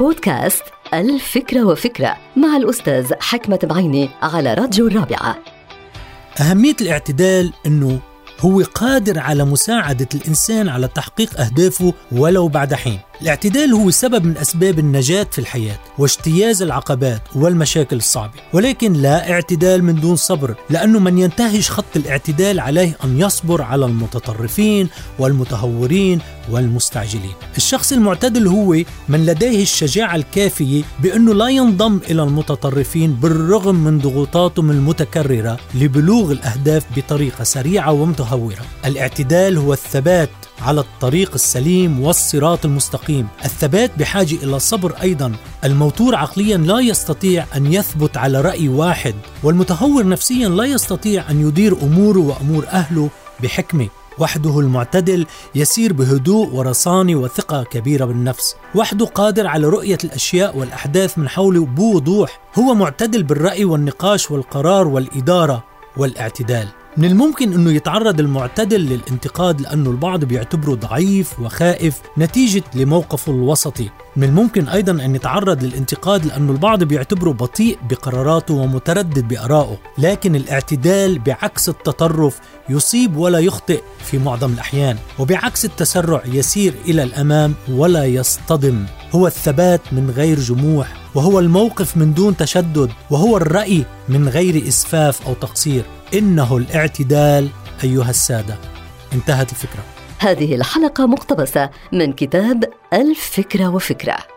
بودكاست الفكرة وفكرة مع الأستاذ حكمة بعيني على راديو الرابعة. أهمية الاعتدال أنه هو قادر على مساعدة الإنسان على تحقيق أهدافه ولو بعد حين. الاعتدال هو سبب من أسباب النجاة في الحياة واجتياز العقبات والمشاكل الصعبة. ولكن لا اعتدال من دون صبر لأنه من ينتهج خط الاعتدال عليه أن يصبر على المتطرفين والمتهورين والمستعجلين. الشخص المعتدل هو من لديه الشجاعة الكافية بأنه لا ينضم إلى المتطرفين بالرغم من ضغوطاتهم المتكررة لبلوغ الأهداف بطريقة سريعة ومتهورة. الاعتدال هو الثبات على الطريق السليم والصراط المستقيم. الثبات بحاجة إلى صبر أيضا. الموتور عقليا لا يستطيع أن يثبت على رأي واحد والمتهور نفسيا لا يستطيع أن يدير أموره وأمور أهله بحكمة. وحده المعتدل يسير بهدوء ورصانة وثقة كبيرة بالنفس. وحده قادر على رؤية الأشياء والأحداث من حوله بوضوح. هو معتدل بالرأي والنقاش والقرار والإدارة والإعتدال. من الممكن أنه يتعرض المعتدل للانتقاد لأنه البعض بيعتبره ضعيف وخائف نتيجة لموقفه الوسطي، من الممكن أيضا أن يتعرض للانتقاد لأنه البعض بيعتبره بطيء بقراراته ومتردد بآرائه، لكن الاعتدال بعكس التطرف يصيب ولا يخطئ في معظم الأحيان، وبعكس التسرع يسير إلى الأمام ولا يصطدم، هو الثبات من غير جموح، وهو الموقف من دون تشدد، وهو الرأي من غير إسفاف أو تقصير، إنه الاعتدال أيها السادة. انتهت الفكرة. هذه الحلقة مقتبسة من كتاب الفكرة وفكرة.